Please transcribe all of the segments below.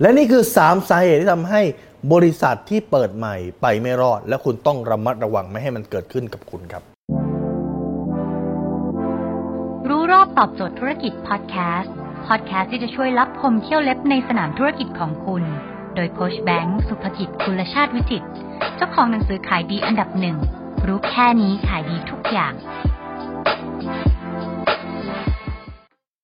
และนี่คือ 3 สาเหตุที่ทำให้บริษัทที่เปิดใหม่ไปไม่รอด และคุณต้องระมัดระวังไม่ให้มันเกิดขึ้นกับคุณครับ รู้รอบตอบโจทย์ธุรกิจพอดแคสต์พอดแคสต์ที่จะช่วยรับพมเที่ยวเล็บในสนามธุรกิจของคุณ โดยโคชแบงค์สุภกิจคุณชาติวิจิตเจ้าของหนังสือขายดีอันดับหนึ่งรู้แค่นี้ขายดีทุกอย่าง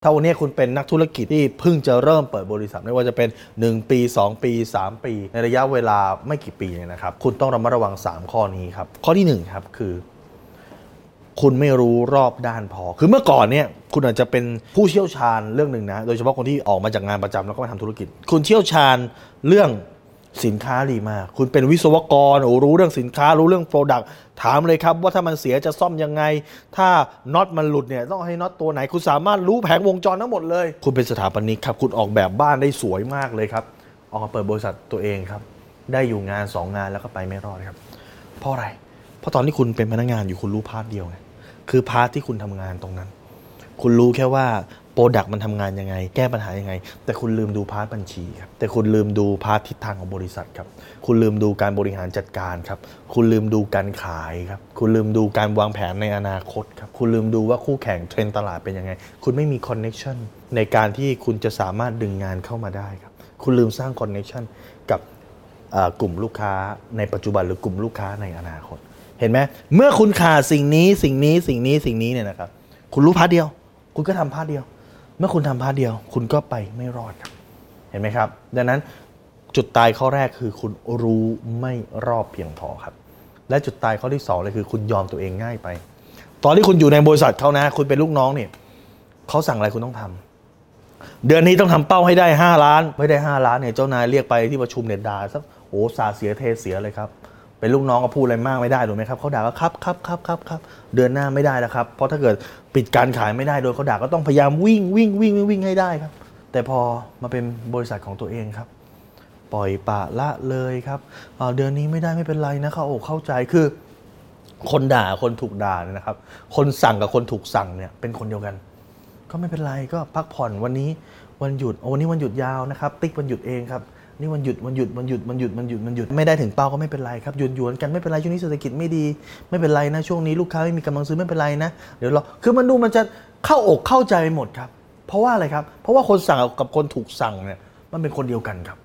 ถ้าวันนี้คุณเป็นนักธุรกิจที่เพิ่งจะเริ่มเปิดบริษัทไม่ว่าจะเป็น 1 ปี 2 ปี 3 ปี ในระยะเวลาไม่กี่ปีเนี่ยนะครับ คุณต้องระมัดระวัง 3 ข้อนี้ครับ ข้อที่1ครับคือ คุณไม่รู้รอบด้านพอ คือเมื่อก่อนเนี่ยคุณอาจจะเป็นผู้เชี่ยวชาญเรื่องหนึ่งนะ โดยเฉพาะคนที่ออกมาจากงานประจำแล้วก็มาทำธุรกิจ คุณเชี่ยวชาญเรื่อง สินค้าดีมาก คุณเป็นวิศวกรโอ้รู้เรื่องสินค้ารู้เรื่องโปรดักต์ถามเลยครับ ว่าถ้ามันเสียจะซ่อมยังไง ถ้าน็อตมันหลุดเนี่ยต้องให้น็อตตัวไหน คุณสามารถรู้แผงวงจรทั้งหมดเลย คุณเป็นสถาปนิกครับ คุณออกแบบบ้านได้สวยมากเลยครับ ออกมาเปิดบริษัทตัวเองครับ ได้อยู่งาน 2 งานแล้วก็ไปไม่รอดครับ เพราะอะไร เพราะตอนที่คุณเป็นพนักงานอยู่คุณรู้ part เดียวไงคือ part ที่คุณทำงานตรงนั้น คุณรู้แค่ว่า product มันทำงานยังไง แก้ปัญหายังไง แต่คุณลืมดู part บัญชีครับแต่คุณลืมดู part ทิศทางของบริษัทครับคุณลืมดูการบริหารจัดการครับคุณลืมดูการขายครับคุณลืมดูการวางแผนในอนาคตครับคุณลืมดูว่าคู่แข่งเทรนด์ตลาดเป็นยังไง คุณไม่มี connection ในการที่คุณจะสามารถดึงงานเข้ามาได้ครับคุณลืมสร้าง connection กับกลุ่มลูกค้าในปัจจุบันหรือกลุ่มลูกค้าในอนาคต เห็นไหมเมื่อคุณขาดสิ่งนี้สิ่งนี้สิ่งนี้สิ่งนี้เนี่ยนะครับ คุณรู้ part เดียว คุณก็ทำ part เดียว เมื่อคุณทำ part เดียว คุณก็ไปไม่รอดครับเห็นไหมครับ ดังนั้นจุดตายข้อแรกคือคุณรู้ไม่รอบเพียงพอครับ และจุดตายข้อที่สองเลยคือคุณยอมตัวเองง่ายไป ตอนที่คุณอยู่ในบริษัทเขานะ คุณเป็นลูกน้องเนี่ยเขาสั่งอะไรคุณต้องทำเดือนนี้ต้องทำเป้าให้ได้ 5 ล้าน ไม่ได้ 5 ล้านเนี่ยเจ้านายเรียกไปที่ประชุมเนี่ยด่าสักโอ้สาเสียเทเสียเลยครับ เป็นลูกน้องก็พูดอะไรมากไม่ได้ถูกไหมครับเขาด่าก็ครับครับครับครับครับเดือนหน้าไม่ได้แล้วครับเพราะถ้าเกิดปิดการขายไม่ได้โดยเขาด่าก็ต้องพยายามวิ่งวิ่งวิ่งวิ่งวิ่งให้ได้ครับ แต่พอมาเป็นบริษัทของตัวเองครับ ปล่อยปะละเลยครับเเดือนนี้ไม่ได้ไม่เป็นไรนะเขาอกเข้าใจคือ คนด่าคนถูกด่าเนี่ยนะครับ คนสั่งกับคนถูกสั่งเนี่ยเป็นคนเดียวกัน ก็ไม่เป็นไรก็พักผ่อนวันนี้วันหยุดโอ้วันนี้วันหยุดยาวนะครับ ติ๊กวันหยุดเองครับ นี่วันหยุดวันหยุดวันหยุดวันหยุดวันหยุดวันหยุดไม่ได้ถึงเป้าก็ไม่เป็นไรครับหยุดหยวนกันไม่เป็นไรช่วงนี้เศรษฐกิจไม่ดี ไม่เป็นไรนะช่วงนี้ลูกค้าไม่มีกำลังซื้อไม่เป็นไรนะเดี๋ยวเราคือมันดูมันจะเข้าอกเข้าใจไปหมดครับ เพราะว่าอะไรครับ เพราะว่าคนสั่งกับคนถูกสั่งเนี่ยมันเป็นคนเดียวกันครับ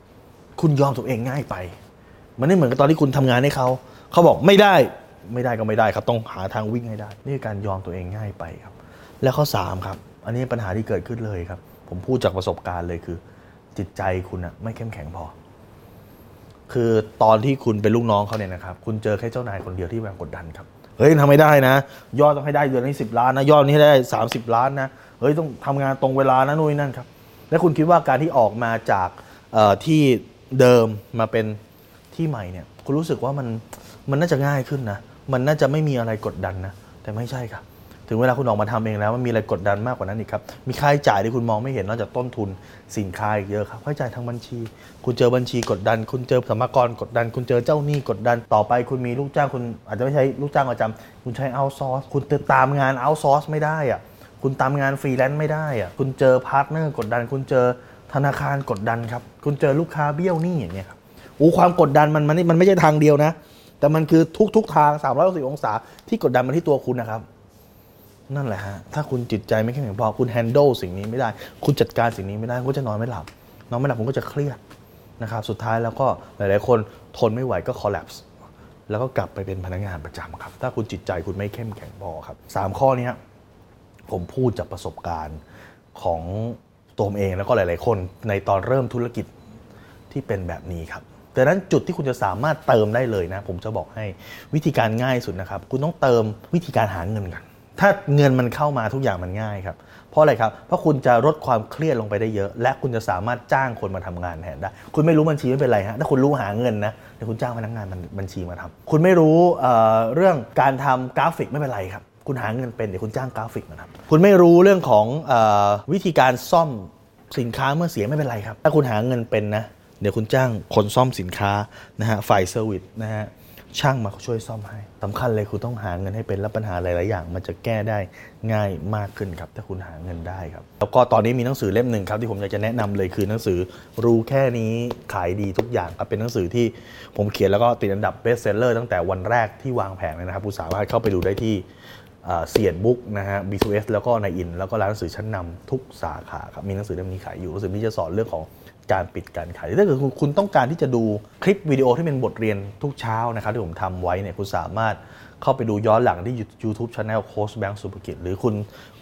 คุณยอมตัวเองง่ายไป มันไม่เหมือนกับตอนที่คุณทำงานให้เขาเขาบอกไม่ได้ไม่ได้ก็ไม่ได้ครับ ต้องหาทางวิ่งให้ได้ นี่คือการยอมตัวเองง่ายไปครับ และข้อสามครับอันนี้ปัญหาที่เกิดขึ้นเลยครับ ผมพูดจากประสบการณ์เลยคือ จิตใจคุณอะไม่เข้มแข็งพอ คือตอนที่คุณเป็นลูกน้องเขาเนี่ยนะครับ คุณเจอแค่เจ้านายคนเดียวที่แรงกดดันครับ เฮ้ยทำไม่ได้นะ ยอดต้องให้ได้เดือนนี้สิบล้านนะ ยอดนี้ให้ได้30ล้านนะ เฮ้ยต้องทำงานตรงเวลานะนู่นนั่นครับ และคุณคิดว่าการที่ออกมาจากที่เดิมมาเป็นที่ใหม่เนี่ย คุณรู้สึกว่ามันมันน่าจะง่ายขึ้นนะ มันน่าจะไม่มีอะไรกดดันนะ แต่ไม่ใช่ครับ ถึงเวลาคุณออกมาทำเองแล้วมันมีอะไรกดดันมากกว่านั้นอีกครับ มีค่าใช้จ่ายที่คุณมองไม่เห็นนอกจากต้นทุนสินค้าอีกเยอะครับ ค่าใช้จ่ายทางบัญชี คุณเจอบัญชีกดดัน คุณเจอสมกรกดดัน คุณเจอเจ้าหนี้กดดัน ต่อไปคุณมีลูกจ้างคุณอาจจะไม่ใช่ลูกจ้างประจำคุณใช้เอาซอร์สคุณตามงาน outsource ไม่ได้อะคุณตามงานฟรีแลนซ์ไม่ได้อะคุณเจอ partner กดดัน คุณเจอธนาคารกดดันครับคุณเจอลูกค้าเบี้ยวหนี้อย่างเงี้ยครับโอ้ความกดดันมันมันมันไม่ใช่ทางเดียวนะ แต่มันคือทุกๆทาง360องศาที่กดดันมาที่ตัวคุณนะครับ นั่นแหละฮะ ถ้าคุณจิตใจไม่เข้มแข็งพอ คุณ handle สิ่งนี้ไม่ได้ คุณจัดการสิ่งนี้ไม่ได้คุณก็จะนอนไม่หลับ นอนไม่หลับคุณก็จะเครียดนะครับ สุดท้ายแล้วก็หลาย ๆ คนทนไม่ไหวก็ collapse แล้วก็กลับไปเป็นพนักงานประจำครับ ถ้าคุณจิตใจคุณไม่เข้มแข็งพอครับสามข้อนี้ผมพูดจากประสบการณ์ของตัวผมเองแล้วก็หลาย ๆ คนในตอนเริ่มธุรกิจที่เป็นแบบนี้ครับแต่นั้นจุดที่คุณจะสามารถเติมได้เลยนะ ผมจะบอกให้วิธีการง่ายสุดนะครับ คุณต้องเติมวิธีการหาเงินกัน ถ้าเงินมันเข้ามาทุกอย่างมันง่ายครับ เพราะอะไรครับ เพราะคุณจะลดความเครียดลงไปได้เยอะ และคุณจะสามารถจ้างคนมาทำงานแทนได้ คุณไม่รู้บัญชีไม่เป็นไรฮะ ถ้าคุณรู้หาเงินนะเดี๋ยวคุณจ้างพนักงานบัญชีมาทำคุณไม่รู้เรื่องการทำกราฟิกไม่เป็นไรครับ คุณหาเงินเป็นเดี๋ยวคุณจ้างกราฟิกมาทำคุณไม่รู้เรื่องของวิธีการซ่อมสินค้าเมื่อเสียไม่เป็นไรครับ ถ้าคุณหาเงินเป็นนะ เดี๋ยวคุณจ้างคนซ่อมสินค้านะฮะ ฝ่าย service นะฮะ ช่างมาช่วยซ่อมให้สำคัญเลยคุณต้องหาเงินให้เป็นแล้วปัญหาหลาย ๆ อย่าง มันจะแก้ได้ง่ายมากขึ้นครับ ถ้าคุณหาเงินได้ครับ แล้วก็ตอนนี้มีหนังสือเล่มหนึ่งครับที่ผมอยากจะแนะนำเลยคือหนังสือรู้แค่นี้ขายดีทุกอย่างครับเป็นหนังสือที่ผมเขียนแล้วก็ติดอันดับ best seller ตั้งแต่วันแรกที่วางแผงเลยนะครับคุณสามารถเข้าไปดูได้ที่ซีเอ็ดบุ๊กนะฮะ B2S แล้วก็นายอินทร์ แล้วก็ร้านหนังสือชั้นนำทุกสาขาครับมีหนังสือเล่มนี้ขายอยู่หนังสือที่จะสอนเรื่องของ การปิดการขายถ้าเกิดคุณต้องการที่จะดูคลิปวิดีโอที่เป็นบทเรียนทุกเช้านะครับที่ผมทำไว้เนี่ยคุณสามารถเข้าไปดูย้อนหลังที่ YouTube Channel โค้ชแบงค์สุภกิจ หรือคุณ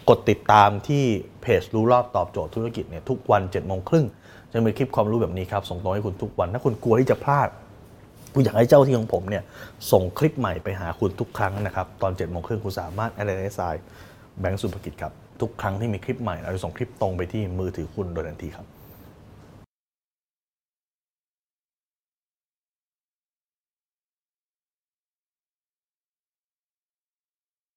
กดติดตามที่เพจรู้รอบตอบโจทย์ธุรกิจเนี่ยทุกวันเจ็ดโมงครึ่งจะมีคลิปความรู้แบบนี้ครับส่งตรงให้คุณทุกวัน ถ้าคุณกลัวที่จะพลาดคุณอยากให้เจ้าหน้าที่ของผมเนี่ยส่งคลิปใหม่ไปหาคุณทุกครั้งนะครับตอนเจ็ดโมงครึ่งคุณสามารถ add LINE แบงค์สุภกิจครับทุกครั้งที่มีคลิปใหม่เราจะส่งคลิปตรงไปที่มือถือคุณโดยทันทีครับ